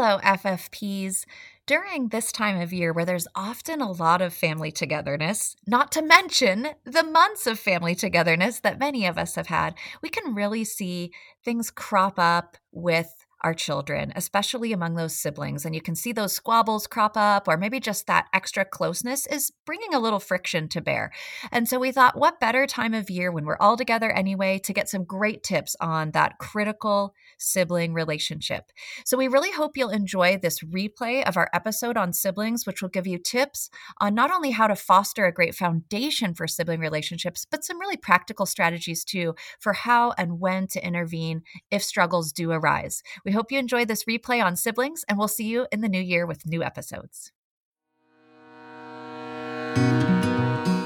Hello, FFPs. During this time of year where there's often a lot of family togetherness, not to mention the months of family togetherness that many of us have had, we can really see things crop up with our children, especially among those siblings. And you can see those squabbles crop up, or maybe just that extra closeness is bringing a little friction to bear. And so we thought, what better time of year when we're all together anyway to get some great tips on that critical sibling relationship. So we really hope you'll enjoy this replay of our episode on siblings, which will give you tips on not only how to foster a great foundation for sibling relationships, but some really practical strategies too for how and when to intervene if struggles do arise. We hope you enjoy this replay on siblings, and we'll see you in the new year with new episodes.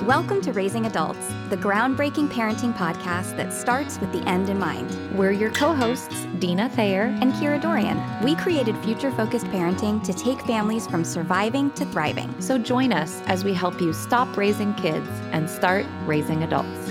Welcome to Raising Adults, the groundbreaking parenting podcast that starts with the end in mind. We're your co hosts, Dina Thayer and Kira Dorian. We created future focused parenting to take families from surviving to thriving. So join us as we help you stop raising kids and start raising adults.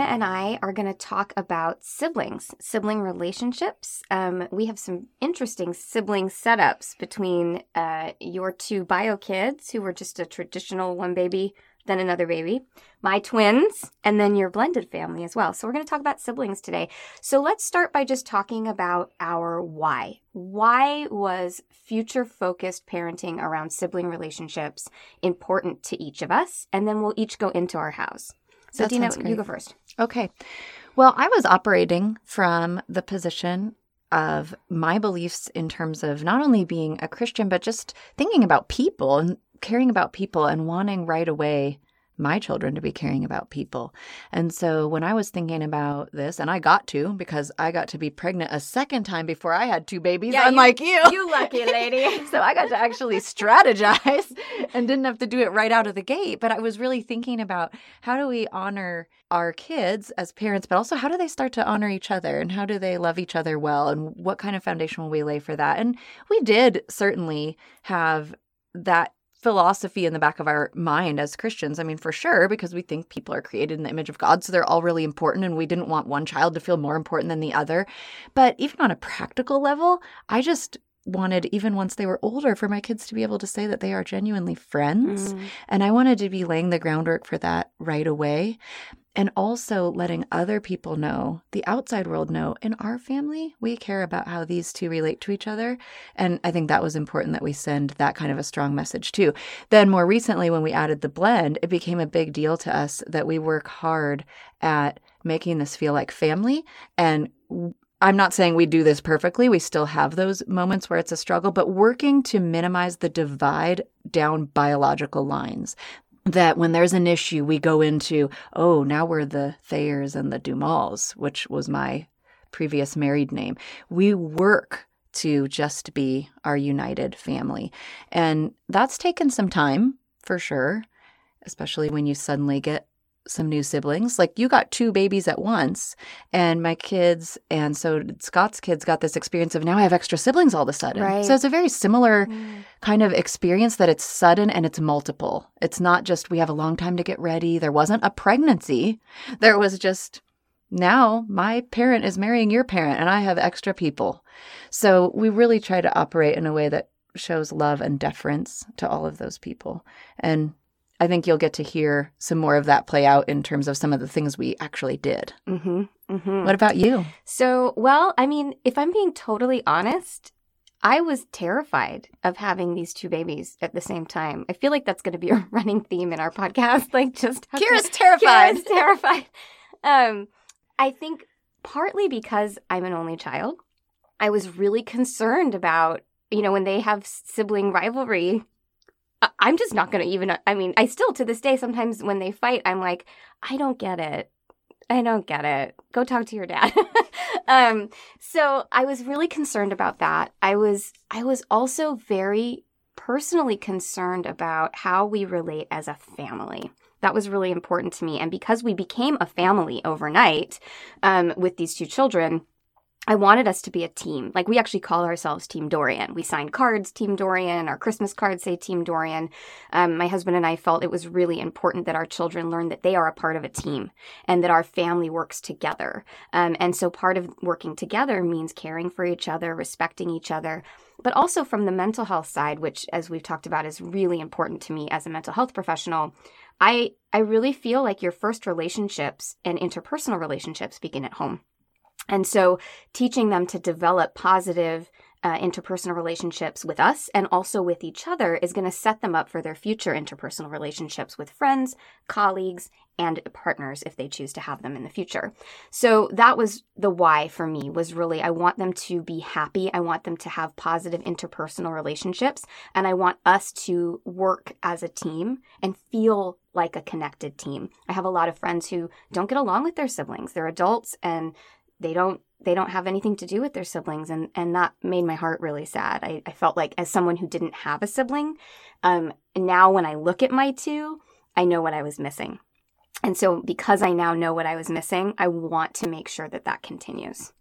And I are going to talk about siblings, sibling relationships. Um, we have some interesting sibling setups between uh, your two bio kids, who were just a traditional one baby, then another baby, my twins, and then your blended family as well. So, we're going to talk about siblings today. So, let's start by just talking about our why. Why was future focused parenting around sibling relationships important to each of us? And then we'll each go into our house. So, That Dina, you go first. Okay. Well, I was operating from the position of my beliefs in terms of not only being a Christian, but just thinking about people and caring about people and wanting right away my children to be caring about people. And so when I was thinking about this, and I got to because I got to be pregnant a second time before I had two babies, Yeah, you- unlike you. You lucky lady. so I got to actually strategize and didn't have to do it right out of the gate. But I was really thinking about how do we honor our kids as parents, but also how do they start to honor each other and how do they love each other well? And what kind of foundation will we lay for that? And we did certainly have that philosophy in the back of our mind as Christians. I mean, for sure, because we think people are created in the image of God, so they're all really important, and we didn't want one child to feel more important than the other. But even on a practical level, I just wanted, even once they were older, for my kids to be able to say that they are genuinely friends. Mm. And I wanted to be laying the groundwork for that right away. And also letting other people know, the outside world know, in our family, we care about how these two relate to each other. And I think that was important that we send that kind of a strong message too. Then, more recently, when we added the blend, it became a big deal to us that we work hard at making this feel like family. And I'm not saying we do this perfectly. We still have those moments where it's a struggle, but working to minimize the divide down biological lines. That when there's an issue, we go into, oh, now we're the Thayers and the Dumals, which was my previous married name. We work to just be our united family. And that's taken some time for sure, especially when you suddenly get some new siblings. Like you got two babies at once, and my kids, and so Scott's kids got this experience of now I have extra siblings all of a sudden. Right. So it's a very similar Mm. kind of experience that it's sudden and it's multiple. It's not just we have a long time to get ready. There wasn't a pregnancy. There was just now my parent is marrying your parent and I have extra people. So we really try to operate in a way that shows love and deference to all of those people. And I think you'll get to hear some more of that play out in terms of some of the things we actually did. Mm-hmm. Mm-hmm. What about you? So, well, I mean, if I'm being totally honest, I was terrified of having these two babies at the same time. I feel like that's going to be a running theme in our podcast. Like, just Kira's terrified. Kira's terrified. Um, I think partly because I'm an only child, I was really concerned about you know when they have sibling rivalry. I'm just not going to even. I mean, I still to this day sometimes when they fight, I'm like, I don't get it. I don't get it. Go talk to your dad. um, so I was really concerned about that. I was I was also very personally concerned about how we relate as a family. That was really important to me. And because we became a family overnight um, with these two children, I wanted us to be a team. Like we actually call ourselves Team Dorian. We sign cards, Team Dorian. Our Christmas cards say Team Dorian. Um, my husband and I felt it was really important that our children learn that they are a part of a team and that our family works together. Um, and so part of working together means caring for each other, respecting each other, but also from the mental health side, which, as we've talked about, is really important to me as a mental health professional. I I really feel like your first relationships and interpersonal relationships begin at home. And so teaching them to develop positive uh, interpersonal relationships with us and also with each other is going to set them up for their future interpersonal relationships with friends, colleagues, and partners if they choose to have them in the future. So that was the why for me was really I want them to be happy. I want them to have positive interpersonal relationships and I want us to work as a team and feel like a connected team. I have a lot of friends who don't get along with their siblings. They're adults and they don't they don't have anything to do with their siblings and and that made my heart really sad i, I felt like as someone who didn't have a sibling um, now when i look at my two i know what i was missing and so because i now know what i was missing i want to make sure that that continues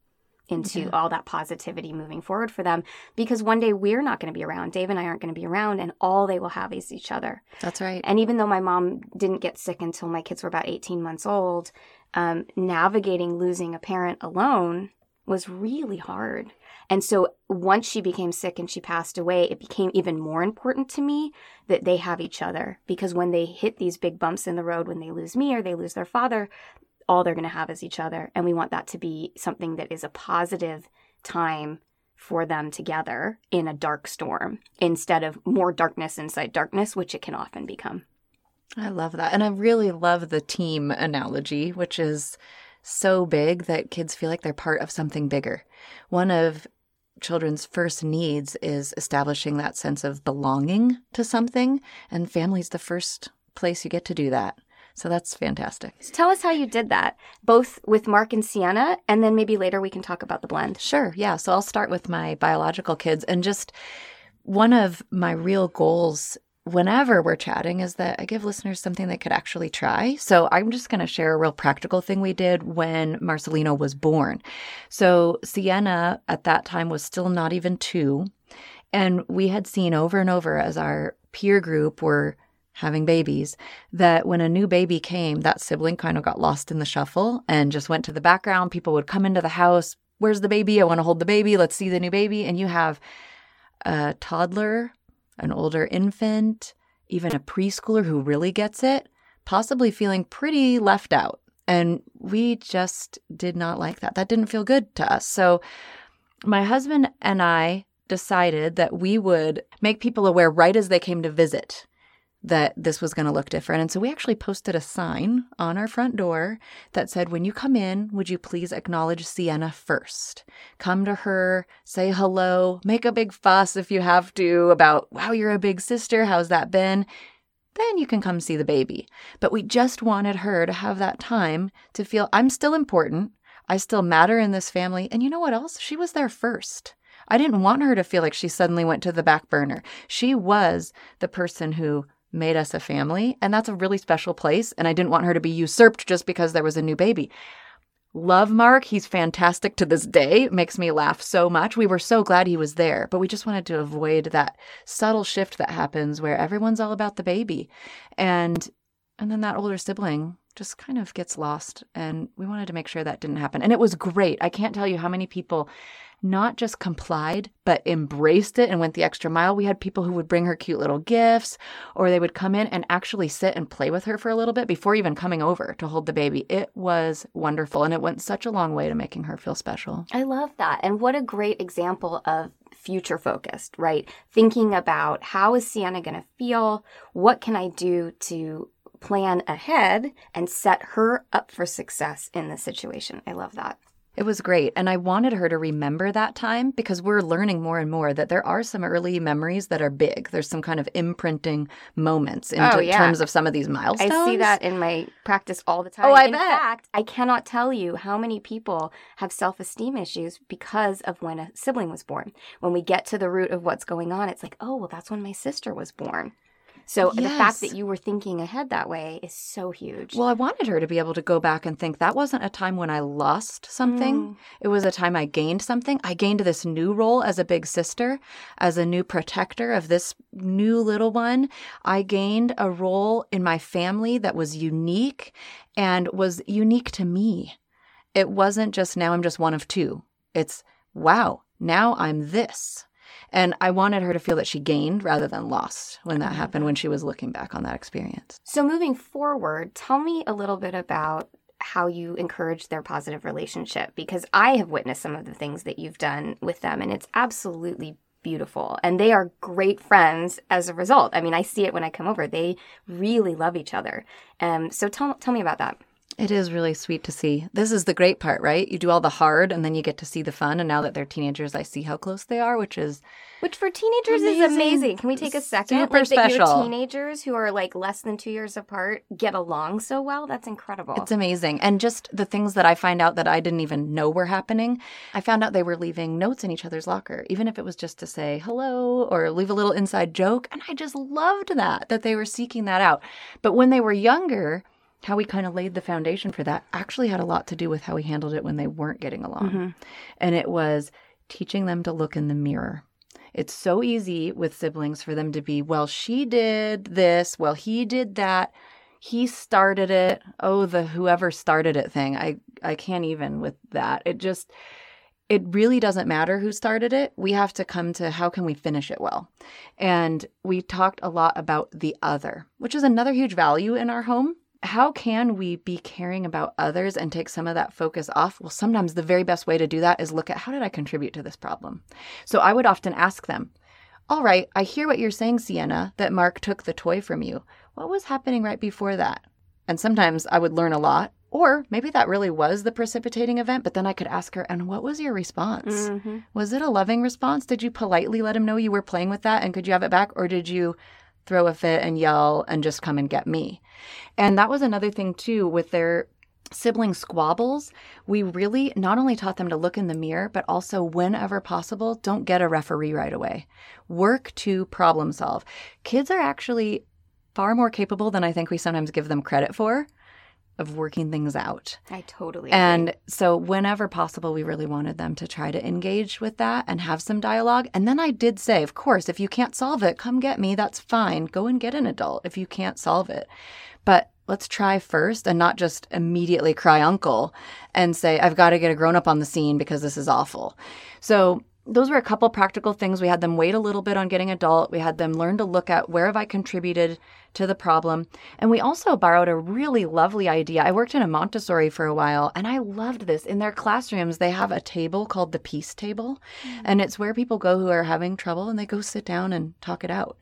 into yeah. all that positivity moving forward for them because one day we're not going to be around. Dave and I aren't going to be around, and all they will have is each other. That's right. And even though my mom didn't get sick until my kids were about 18 months old, um, navigating losing a parent alone was really hard. And so once she became sick and she passed away, it became even more important to me that they have each other because when they hit these big bumps in the road, when they lose me or they lose their father, all they're going to have is each other. And we want that to be something that is a positive time for them together in a dark storm instead of more darkness inside darkness, which it can often become. I love that. And I really love the team analogy, which is so big that kids feel like they're part of something bigger. One of children's first needs is establishing that sense of belonging to something, and family's the first place you get to do that. So that's fantastic. So tell us how you did that, both with Mark and Sienna, and then maybe later we can talk about the blend. Sure. Yeah. So I'll start with my biological kids. And just one of my real goals whenever we're chatting is that I give listeners something they could actually try. So I'm just going to share a real practical thing we did when Marcelino was born. So Sienna at that time was still not even two. And we had seen over and over as our peer group were having babies that when a new baby came, that sibling kind of got lost in the shuffle and just went to the background. People would come into the house. Where's the baby? I want to hold the baby. Let's see the new baby. And you have a toddler an older infant, even a preschooler who really gets it, possibly feeling pretty left out. And we just did not like that. That didn't feel good to us. So my husband and I decided that we would make people aware right as they came to visit that this was going to look different. And so we actually posted a sign on our front door that said, When you come in, would you please acknowledge Sienna first? Come to her, say hello, make a big fuss if you have to about, wow, you're a big sister. How's that been? Then you can come see the baby. But we just wanted her to have that time to feel I'm still important. I still matter in this family. And you know what else? She was there first. I didn't want her to feel like she suddenly went to the back burner. She was the person who made us a family. And that's a really special place. And I didn't want her to be usurped just because there was a new baby. Love Mark. He's fantastic to this day. Makes me laugh so much. We were so glad he was there, but we just wanted to avoid that subtle shift that happens where everyone's all about the baby. And and then that older sibling just kind of gets lost and we wanted to make sure that didn't happen. And it was great. I can't tell you how many people not just complied, but embraced it and went the extra mile. We had people who would bring her cute little gifts, or they would come in and actually sit and play with her for a little bit before even coming over to hold the baby. It was wonderful, and it went such a long way to making her feel special. I love that. And what a great example of future focused, right? Thinking about how is Sienna going to feel? What can I do to plan ahead and set her up for success in the situation? I love that. It was great. And I wanted her to remember that time because we're learning more and more that there are some early memories that are big. There's some kind of imprinting moments in oh, yeah. terms of some of these milestones. I see that in my practice all the time. Oh, I in bet. fact, I cannot tell you how many people have self esteem issues because of when a sibling was born. When we get to the root of what's going on, it's like, oh, well, that's when my sister was born. So the fact that you were thinking ahead that way is so huge. Well, I wanted her to be able to go back and think that wasn't a time when I lost something. Mm. It was a time I gained something. I gained this new role as a big sister, as a new protector of this new little one. I gained a role in my family that was unique and was unique to me. It wasn't just now I'm just one of two. It's wow, now I'm this. And I wanted her to feel that she gained rather than lost when that happened, when she was looking back on that experience. So moving forward, tell me a little bit about how you encourage their positive relationship because I have witnessed some of the things that you've done with them and it's absolutely beautiful and they are great friends as a result. I mean, I see it when I come over. They really love each other. Um so tell tell me about that. It is really sweet to see. This is the great part, right? You do all the hard and then you get to see the fun. And now that they're teenagers, I see how close they are, which is Which for teenagers is Amazing. amazing. Can we take a second? Super like that your special. teenagers who are like less than two years apart get along so well. That's incredible. It's amazing. And just the things that I find out that I didn't even know were happening. I found out they were leaving notes in each other's locker, even if it was just to say hello or leave a little inside joke. And I just loved that, that they were seeking that out. But when they were younger, how we kind of laid the foundation for that actually had a lot to do with how we handled it when they weren't getting along. Mhm. And it was teaching them to look in the mirror. It's so easy with siblings for them to be, well, she did this, well, he did that. He started it. Oh, the whoever started it thing. I I can't even with that. It just it really doesn't matter who started it. We have to come to how can we finish it well. And we talked a lot about the other, which is another huge value in our home. How can we be caring about others and take some of that focus off? Well, sometimes the very best way to do that is look at how did I contribute to this problem? So I would often ask them, All right, I hear what you're saying, Sienna, that Mark took the toy from you. What was happening right before that? And sometimes I would learn a lot, or maybe that really was the precipitating event, but then I could ask her, And what was your response? Mhm. Was it a loving response? Did you politely let him know you were playing with that and could you have it back? Or did you throw a fit and yell and just come and get me? And that was another thing, too, with their sibling squabbles. We really not only taught them to look in the mirror, but also, whenever possible, don't get a referee right away. Work to problem solve. Kids are actually far more capable than I think we sometimes give them credit for of working things out. I totally agree. And so, whenever possible, we really wanted them to try to engage with that and have some dialogue. And then I did say, of course, if you can't solve it, come get me. That's fine. Go and get an adult if you can't solve it. But let's try first and not just immediately cry uncle and say, I've got to get a grown up on the scene because this is awful. So, those were a couple practical things. We had them wait a little bit on getting adult. We had them learn to look at where have I contributed to the problem. And we also borrowed a really lovely idea. I worked in a Montessori for a while and I loved this. In their classrooms, they have a table called the peace table. Mm. And it's where people go who are having trouble and they go sit down and talk it out.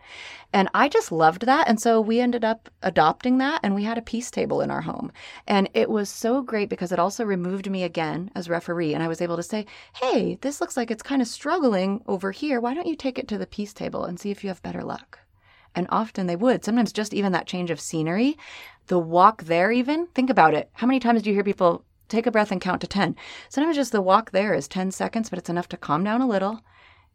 And I just loved that. And so we ended up adopting that and we had a peace table in our home. And it was so great because it also removed me again as referee. And I was able to say, hey, this looks like it's kind of struggling over here. Why don't you take it to the peace table and see if you have better luck? And often they would. Sometimes just even that change of scenery, the walk there, even think about it. How many times do you hear people take a breath and count to 10? Sometimes just the walk there is 10 seconds, but it's enough to calm down a little.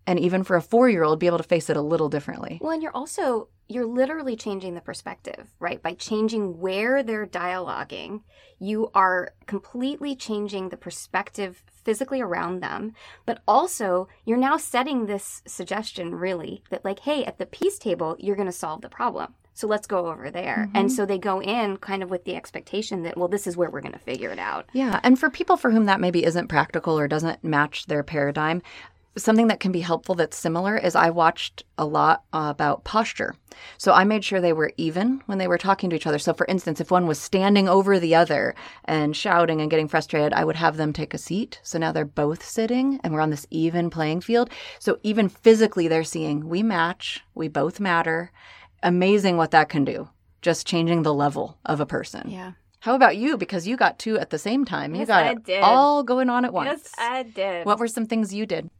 And even for a four year old, be able to face it a little differently. Well, and you're also you're literally changing the perspective, right? By changing where they're dialoguing, you are completely changing the perspective physically around them, but also you're now setting this suggestion really that like, hey, at the peace table, you're going to solve the problem. So let's go over there. And mm-hmm. so they go in kind of with the expectation that well, this is where we're going to figure it out. Yeah. And for people for whom that maybe isn't practical or doesn't match their paradigm, something that can be helpful that's similar is I watched a lot uh, about posture. So I made sure they were even when they were talking to each other. So, for instance, if one was standing over the other and shouting and getting frustrated, I would have them take a seat. So now they're both sitting and we're on this even playing field. So, even physically, they're seeing we match, we both matter. Amazing what that can do. Just changing the level of a person. Yeah. How about you? Because you got two at the same time. You Yes, got I it did. all going on at once. Yes, I did. What were some things you did?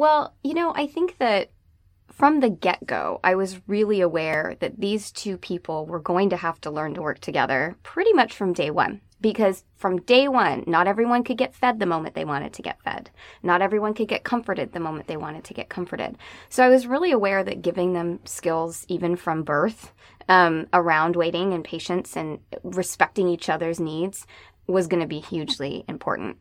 Well, you know, I think that from the get go, I was really aware that these two people were going to have to learn to work together pretty much from day one. because from day one, not everyone could get fed the moment they wanted to get fed. Not everyone could get comforted the moment they wanted to get comforted. So I was really aware that giving them skills, even from birth, um, around waiting and patience and respecting each other's needs was going to be hugely important.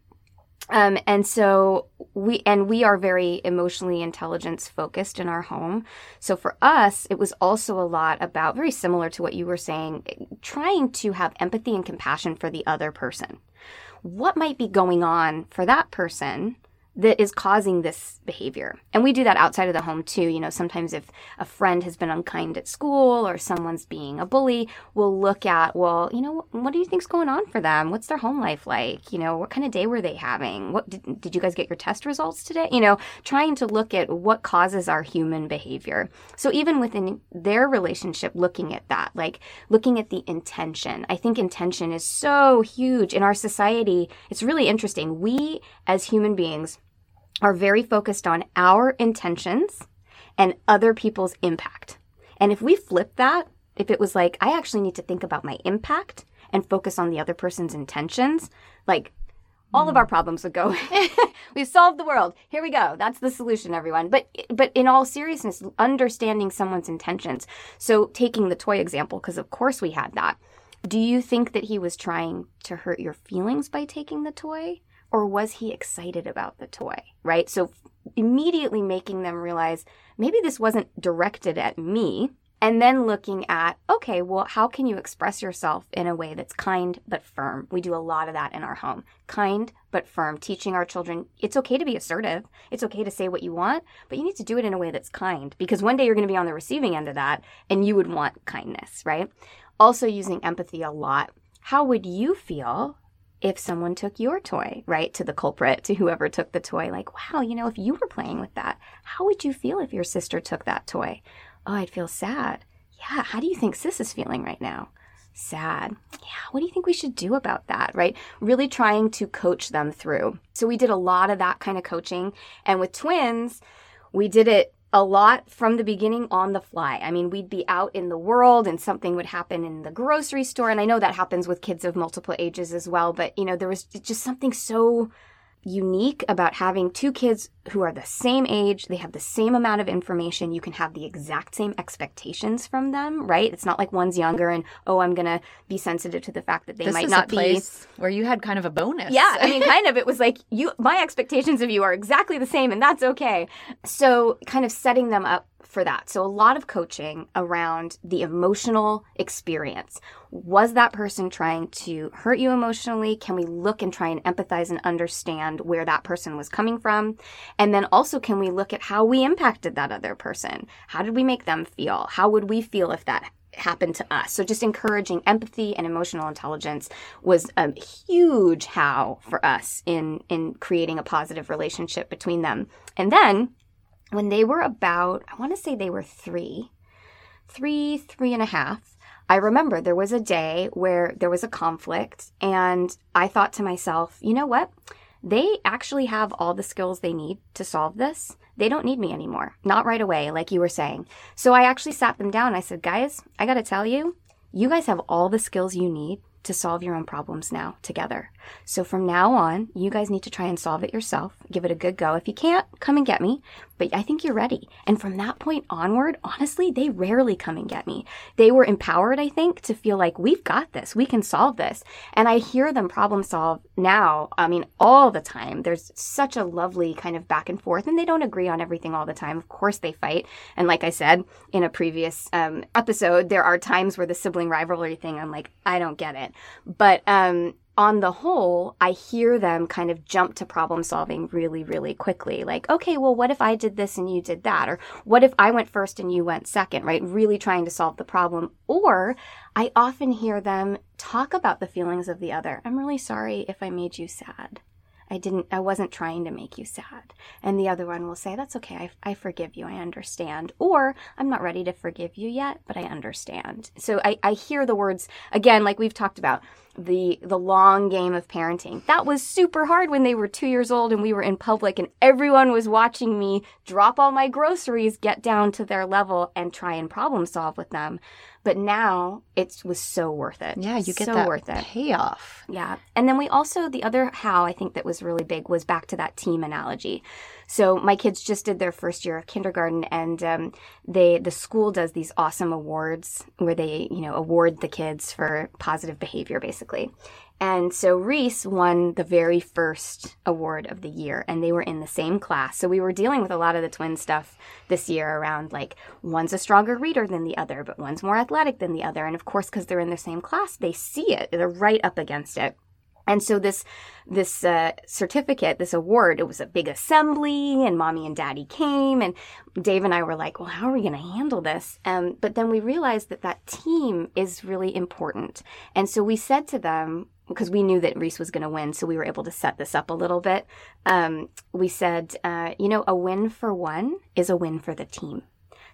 Um, and so we and we are very emotionally intelligence focused in our home. So for us, it was also a lot about very similar to what you were saying, trying to have empathy and compassion for the other person. What might be going on for that person? That is causing this behavior. And we do that outside of the home too. You know, sometimes if a friend has been unkind at school or someone's being a bully, we'll look at, well, you know, what do you think's going on for them? What's their home life like? You know, what kind of day were they having? What did, did you guys get your test results today? You know, trying to look at what causes our human behavior. So even within their relationship, looking at that, like looking at the intention. I think intention is so huge in our society. It's really interesting. We as human beings are very focused on our intentions and other people's impact. And if we flip that, if it was like, I actually need to think about my impact and focus on the other person's intentions, like all of our hmm. problems would go. We've solved the world. Here we go. That's the solution, everyone. But but in all seriousness, understanding someone's intentions. So taking the toy example, because of course we had that. Do you think that he was trying to hurt your feelings by taking the toy? Or was he excited about the toy, right? So immediately making them realize maybe this wasn't directed at me. And then looking at, okay, well, how can you express yourself in a way that's kind but firm? We do a lot of that in our home. Kind but firm, teaching our children it's okay to be assertive. It's okay to say what you want, but you need to do it in a way that's kind because one day you're going to be on the receiving end of that and you would want kindness, right? Also, using empathy a lot. How would you feel if someone took your toy, right, to the culprit, to whoever took the toy, like, wow, you know, if you were playing with that, how would you feel if your sister took that toy? Oh, I'd feel sad. Yeah, how do you think sis is feeling right now? Sad. Yeah, what do you think we should do about that, right? Really trying to coach them through. So we did a lot of that kind of coaching. And with twins, we did it a lot from the beginning on the fly. I mean, we'd be out in the world and something would happen in the grocery store. And I know that happens with kids of multiple ages as well. But, you know, there was just something so unique about having two kids who are the same age, they have the same amount of information, you can have the exact same expectations from them, right? It's not like one's younger and oh, I'm going to be sensitive to the fact that they this might not be where you had kind of a bonus. Yeah, I mean kind of it was like you my expectations of you are exactly the same and that's okay. So, kind of setting them up for that. So, a lot of coaching around the emotional experience. Was that person trying to hurt you emotionally? Can we look and try and empathize and understand where that person was coming from? And then also, can we look at how we impacted that other person? How did we make them feel? How would we feel if that happened to us. So just encouraging empathy and emotional intelligence was a huge how for us in in creating a positive relationship between them. And then when they were about, I want to say they were three, three, three and a half, I remember there was a day where there was a conflict, and I thought to myself, you know what? They actually have all the skills they need to solve this. They don't need me anymore. Not right away, like you were saying. So I actually sat them down. I said, guys, I got to tell you, you guys have all the skills you need to solve your own problems now together. So from now on, you guys need to try and solve it yourself. Give it a good go. If you can't, come and get me. But I think you're ready. And from that point onward, honestly, they rarely come and get me. They were empowered, I think, to feel like we've got this. We can solve this. And I hear them problem solve now. I mean, all the time. There's such a lovely kind of back and forth, and they don't agree on everything all the time. Of course, they fight. And like I said in a previous um, episode, there are times where the sibling rivalry thing, I'm like, I don't get it. But um, on the whole, I hear them kind of jump to problem solving really, really quickly. Like, okay, well, what if I did this and you did that? Or what if I went first and you went second, right? Really trying to solve the problem. Or I often hear them talk about the feelings of the other. I'm really sorry if I made you sad. I didn't, I wasn't trying to make you sad. And the other one will say, That's okay. I, I forgive you. I understand. Or I'm not ready to forgive you yet, but I understand. So I, I hear the words, again, like we've talked about, the the long game of parenting. That was super hard when they were 2 years old and we were in public and everyone was watching me drop all my groceries, get down to their level and try and problem solve with them. But now it was so worth it. Yeah, you get so that worth it. payoff. Yeah. And then we also, the other how I think that was really big was back to that team analogy. So my kids just did their first year of kindergarten and um, they, the school does these awesome awards where they, you know, award the kids for positive behavior basically. And so Reese won the very first award of the year, and they were in the same class. So we were dealing with a lot of the twin stuff this year around like one's a stronger reader than the other, but one's more athletic than the other. And of course, because they're in the same class, they see it, they're right up against it. And so this this uh, certificate, this award, it was a big assembly, and mommy and daddy came, and Dave and I were like, "Well, how are we going to handle this?" Um, but then we realized that that team is really important, and so we said to them, because we knew that Reese was going to win, so we were able to set this up a little bit. Um, we said, uh, you know, a win for one is a win for the team.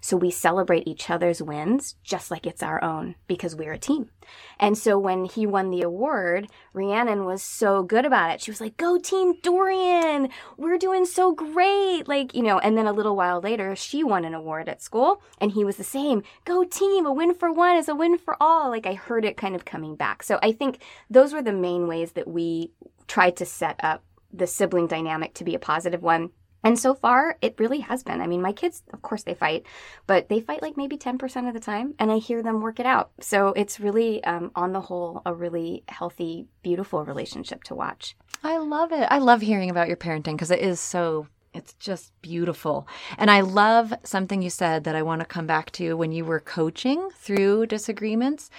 So we celebrate each other's wins just like it's our own because we're a team. And so when he won the award, Rhiannon was so good about it. She was like, Go Team Dorian! We're doing so great! Like, you know, and then a little while later, she won an award at school and he was the same. Go team! A win for one is a win for all. Like, I heard it kind of coming back. So I think those were the main ways that we tried to set up the sibling dynamic to be a positive one. And so far, it really has been. I mean, my kids, of course, they fight, but they fight like maybe 10% of the time, and I hear them work it out. So it's really, um, on the whole, a really healthy, beautiful relationship to watch. I love it. I love hearing about your parenting because it is so it's just beautiful. And I love something you said that I want to come back to when you were coaching through disagreements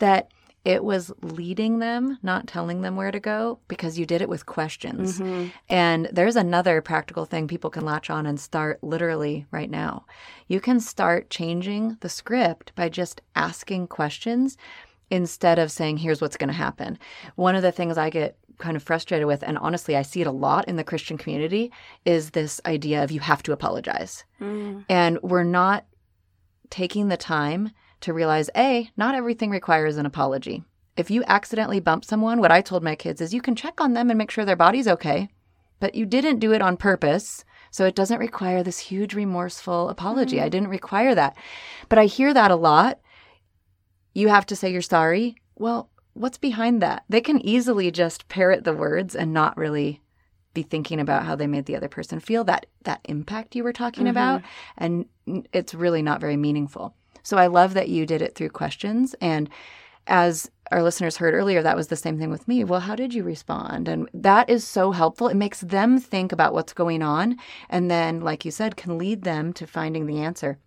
that it was leading them, not telling them where to go, because you did it with questions. Mm-hmm. And there's another practical thing people can latch on and start literally right now. You can start changing the script by just asking questions instead of saying, here's what's going to happen. One of the things I get kind of frustrated with, and honestly, I see it a lot in the Christian community, is this idea of you have to apologize. Mm. And we're not taking the time to realize A, not everything requires an apology. If you accidentally bump someone, what I told my kids is you can check on them and make sure their body's okay, but you didn't do it on purpose. So it doesn't require this huge remorseful apology. Mm. I didn't require that. But I hear that a lot. You have to say you're sorry. Well, what's behind that? They can easily just parrot the words and not really be thinking about how they made the other person feel that that impact you were talking Mhm. about and it's really not very meaningful. So I love that you did it through questions and as our listeners heard earlier that was the same thing with me. Well, how did you respond? And that is so helpful. It makes them think about what's going on and then like you said can lead them to finding the answer.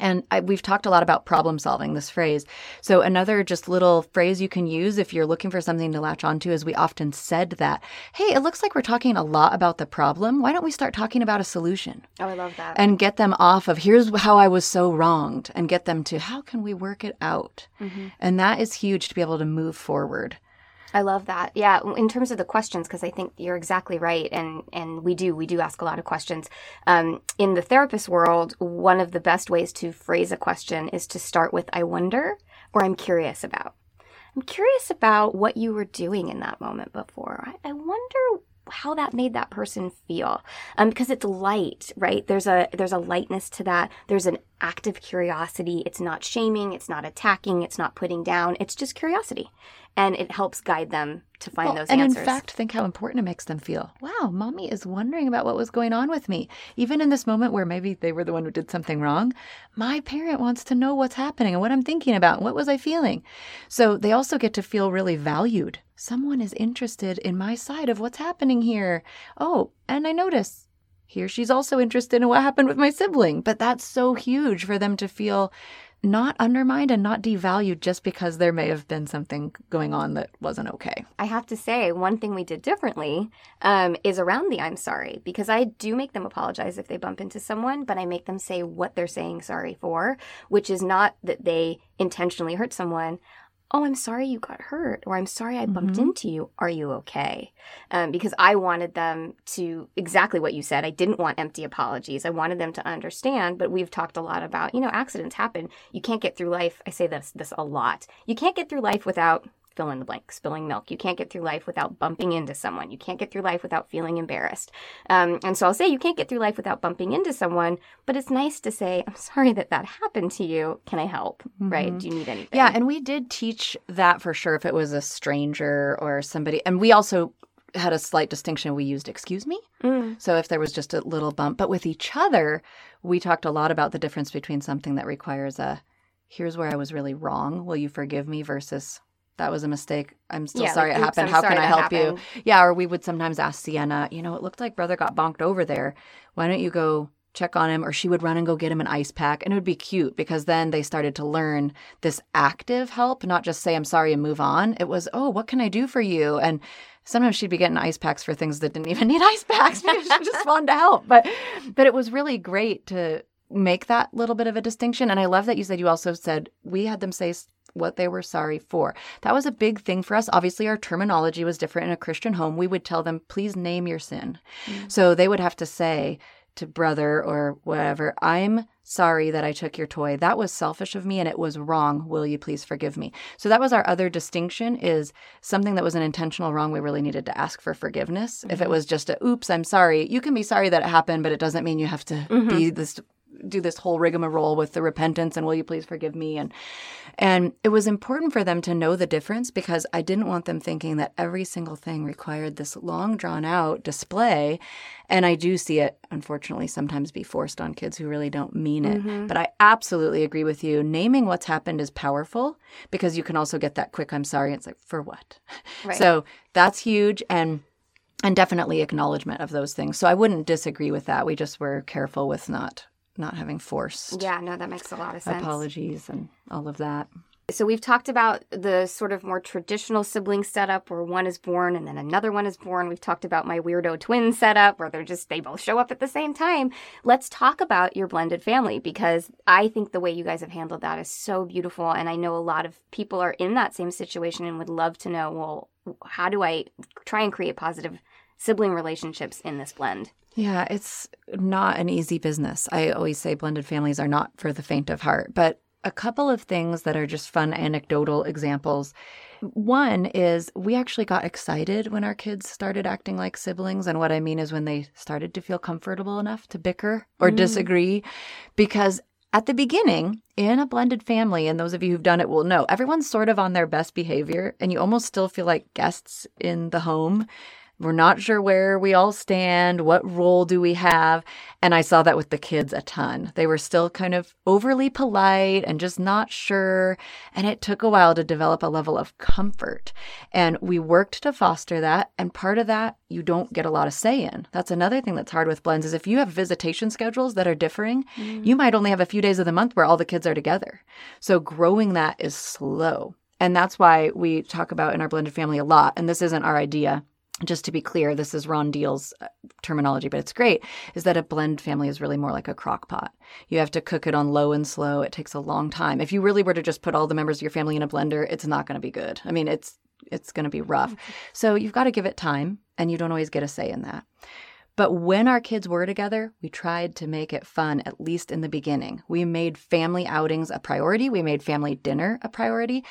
And I, we've talked a lot about problem solving, this phrase. So, another just little phrase you can use if you're looking for something to latch onto is we often said that, hey, it looks like we're talking a lot about the problem. Why don't we start talking about a solution Oh, I love that. and get them off of here's how I was so wronged and get them to how can we work it out? Mhm. And that is huge to be able to move forward. I love that. Yeah, in terms of the questions, because I think you're exactly right, and and we do we do ask a lot of questions. Um, in the therapist world, one of the best ways to phrase a question is to start with "I wonder" or "I'm curious about." I'm curious about what you were doing in that moment before. I, I wonder how that made that person feel um, because it's light right there's a there's a lightness to that there's an active curiosity it's not shaming it's not attacking it's not putting down it's just curiosity and it helps guide them to find Well, those and answers And in fact, think how important it makes them feel. Wow, mommy is wondering about what was going on with me. Even in this moment where maybe they were the one who did something wrong, my parent wants to know what's happening and what I'm thinking about and what was I feeling. So they also get to feel really valued. Someone is interested in my side of what's happening here. Oh, and I notice here she's also interested in what happened with my sibling. But that's so huge for them to feel not undermined and not devalued just because there may have been something going on that wasn't okay. I have to say, one thing we did differently um, is around the I'm sorry, because I do make them apologize if they bump into someone, but I make them say what they're saying sorry for, which is not that they intentionally hurt someone. Oh, I'm sorry you got hurt, or I'm sorry I bumped Mhm. into you. Are you okay? Um, because I wanted them to exactly what you said. I didn't want empty apologies. I wanted them to understand. But we've talked a lot about, you know, accidents happen. You can't get through life. I say this this a lot. You can't get through life without fill in the blank, spilling milk. You can't get through life without bumping into someone. You can't get through life without feeling embarrassed. Um, and so I'll say you can't get through life without bumping into someone, but it's nice to say, I'm sorry that that happened to you. Can I help? Mm-hmm. Right? Do you need anything? Yeah. And we did teach that for sure if it was a stranger or somebody. And we also had a slight distinction. We used excuse me. Mm. So if there was just a little bump, but with each other, we talked a lot about the difference between something that requires a here's where I was really wrong. Will you forgive me versus that was a mistake. I'm still yeah, sorry like, it happened. I'm How can I help happened. you? Yeah, or we would sometimes ask Sienna, you know, it looked like brother got bonked over there. Why don't you go check on him? Or she would run and go get him an ice pack. And it would be cute because then they started to learn this active help, not just say, I'm sorry and move on. It was, oh, what can I do for you? And sometimes she'd be getting ice packs for things that didn't even need ice packs because she just wanted to help. But but it was really great to make that little bit of a distinction. And I love that you said you also said we had them say what they were sorry for. That was a big thing for us. Obviously, our terminology was different in a Christian home. We would tell them, please name your sin. Mm-hmm. So they would have to say to brother or whatever, I'm sorry that I took your toy. That was selfish of me and it was wrong. Will you please forgive me? So that was our other distinction is something that was an intentional wrong. We really needed to ask for forgiveness. Mm-hmm. If it mm-hmm. was just a oops, I'm sorry, you can be sorry that it happened, but it doesn't mean you have to mm-hmm. be this do this whole rigmarole with the repentance and will you please forgive me and and it was important for them to know the difference because I didn't want them thinking that every single thing required this long drawn out display and I do see it unfortunately sometimes be forced on kids who really don't mean it mm-hmm. but I absolutely agree with you naming what's happened is powerful because you can also get that quick I'm sorry it's like for what right. so that's huge and and definitely acknowledgement of those things. So I wouldn't disagree with that. We just were careful with not not having forced. Yeah, no, that makes a lot of sense. Apologies and all of that. So we've talked about the sort of more traditional sibling setup where one is born and then another one is born. We've talked about my weirdo twin setup where they're just they both show up at the same time. Let's talk about your blended family because I think the way you guys have handled that is so beautiful and I know a lot of people are in that same situation and would love to know, well, how do I try and create positive sibling relationships in this blend? Yeah, it's not an easy business. I always say blended families are not for the faint of heart, but a couple of things that are just fun anecdotal examples. One is we actually got excited when our kids started acting like siblings. And what I mean is when they started to feel comfortable enough to bicker or mm. disagree. Because at the beginning, in a blended family, and those of you who've done it will know, everyone's sort of on their best behavior, and you almost still feel like guests in the home. We're not sure where we all stand. What role do we have? And I saw that with the kids a ton. They were still kind of overly polite and just not sure. And it took a while to develop a level of comfort. And we worked to foster that. And part of that, you don't get a lot of say in. That's another thing that's hard with blends is if you have visitation schedules that are differing, mm. you might only have a few days of the month where all the kids are together. So growing that is slow. And that's why we talk about in our blended family a lot. And this isn't our idea just to be clear, this is Ron Deal's uh, terminology, but it's great, is that a blend family is really more like a crock pot. You have to cook it on low and slow. It takes a long time. If you really were to just put all the members of your family in a blender, it's not going to be good. I mean, it's it's going to be rough. So you've got to give it time, and you don't always get a say in that. But when our kids were together, we tried to make it fun, at least in the beginning. We made family outings a priority. We made family dinner a priority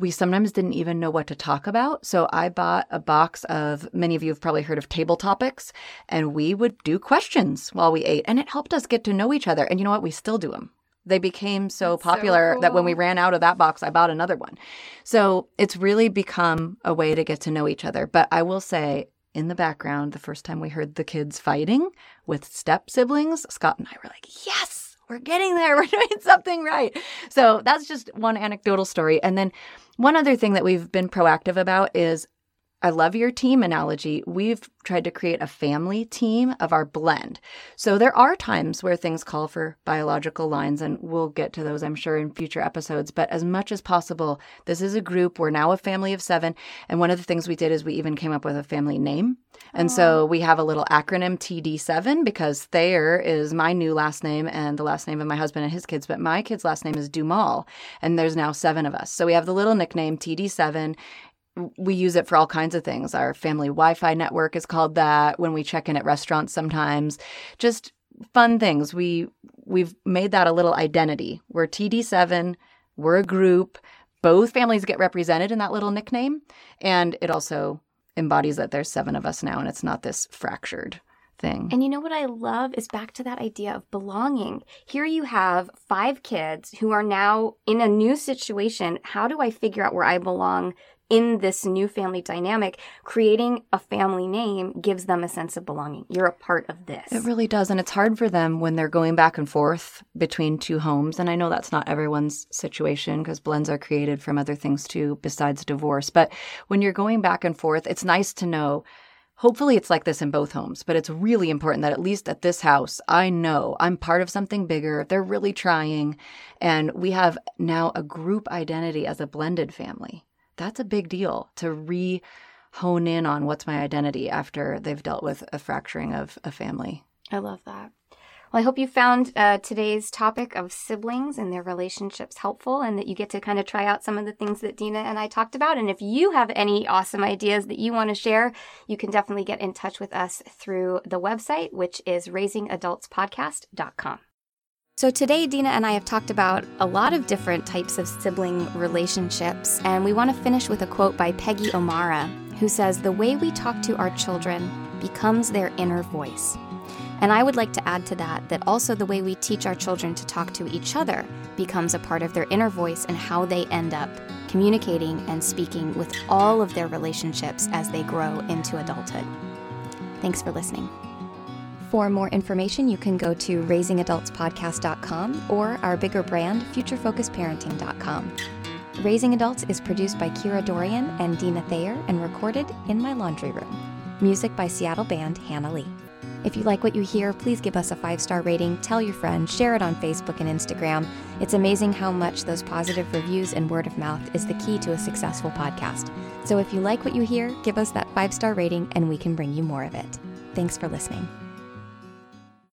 we sometimes didn't even know what to talk about. So I bought a box of, many of you have probably heard of table topics, and we would do questions while we ate. And it helped us get to know each other. And you know what? We still do them. They became so That's popular so cool. that when we ran out of that box, I bought another one. So it's really become a way to get to know each other. But I will say, in the background, the first time we heard the kids fighting with step siblings, Scott and I were like, yes, we're getting there. We're doing something right. So that's just one anecdotal story. And then one other thing that we've been proactive about is I love your team analogy. We've tried to create a family team of our blend. So there are times where things call for biological lines, and we'll get to those, I'm sure, in future episodes. But as much as possible, this is a group. We're now a family of seven. And one of the things we did is we even came up with a family name. And Aww. so we have a little acronym TD7 because Thayer is my new last name and the last name of my husband and his kids. But my kid's last name is Dumal. And there's now seven of us. So we have the little nickname TD7 we use it for all kinds of things. Our family Wi Fi network is called that when we check in at restaurants sometimes. Just fun things. We we've made that a little identity. We're TD7, we're a group, both families get represented in that little nickname. And it also embodies that there's seven of us now and it's not this fractured thing. And you know what I love is back to that idea of belonging. Here you have five kids who are now in a new situation. How do I figure out where I belong in this new family dynamic, creating a family name gives them a sense of belonging. You're a part of this. It really does. And it's hard for them when they're going back and forth between two homes. And I know that's not everyone's situation because blends are created from other things too, besides divorce. But when you're going back and forth, it's nice to know. Hopefully, it's like this in both homes, but it's really important that at least at this house, I know I'm part of something bigger. They're really trying. And we have now a group identity as a blended family that's a big deal to re hone in on what's my identity after they've dealt with a fracturing of a family. I love that. Well, I hope you found uh, today's topic of siblings and their relationships helpful and that you get to kind of try out some of the things that Dina and I talked about. And if you have any awesome ideas that you want to share, you can definitely get in touch with us through the website, which is raisingadultspodcast.com. So, today, Dina and I have talked about a lot of different types of sibling relationships, and we want to finish with a quote by Peggy O'Mara, who says, The way we talk to our children becomes their inner voice. And I would like to add to that that also the way we teach our children to talk to each other becomes a part of their inner voice and how they end up communicating and speaking with all of their relationships as they grow into adulthood. Thanks for listening. For more information, you can go to raisingadultspodcast.com or our bigger brand, futurefocusedparenting.com. Raising Adults is produced by Kira Dorrian and Dina Thayer and recorded in my laundry room. Music by Seattle band Hannah Lee. If you like what you hear, please give us a five star rating, tell your friends, share it on Facebook and Instagram. It's amazing how much those positive reviews and word of mouth is the key to a successful podcast. So if you like what you hear, give us that five star rating and we can bring you more of it. Thanks for listening.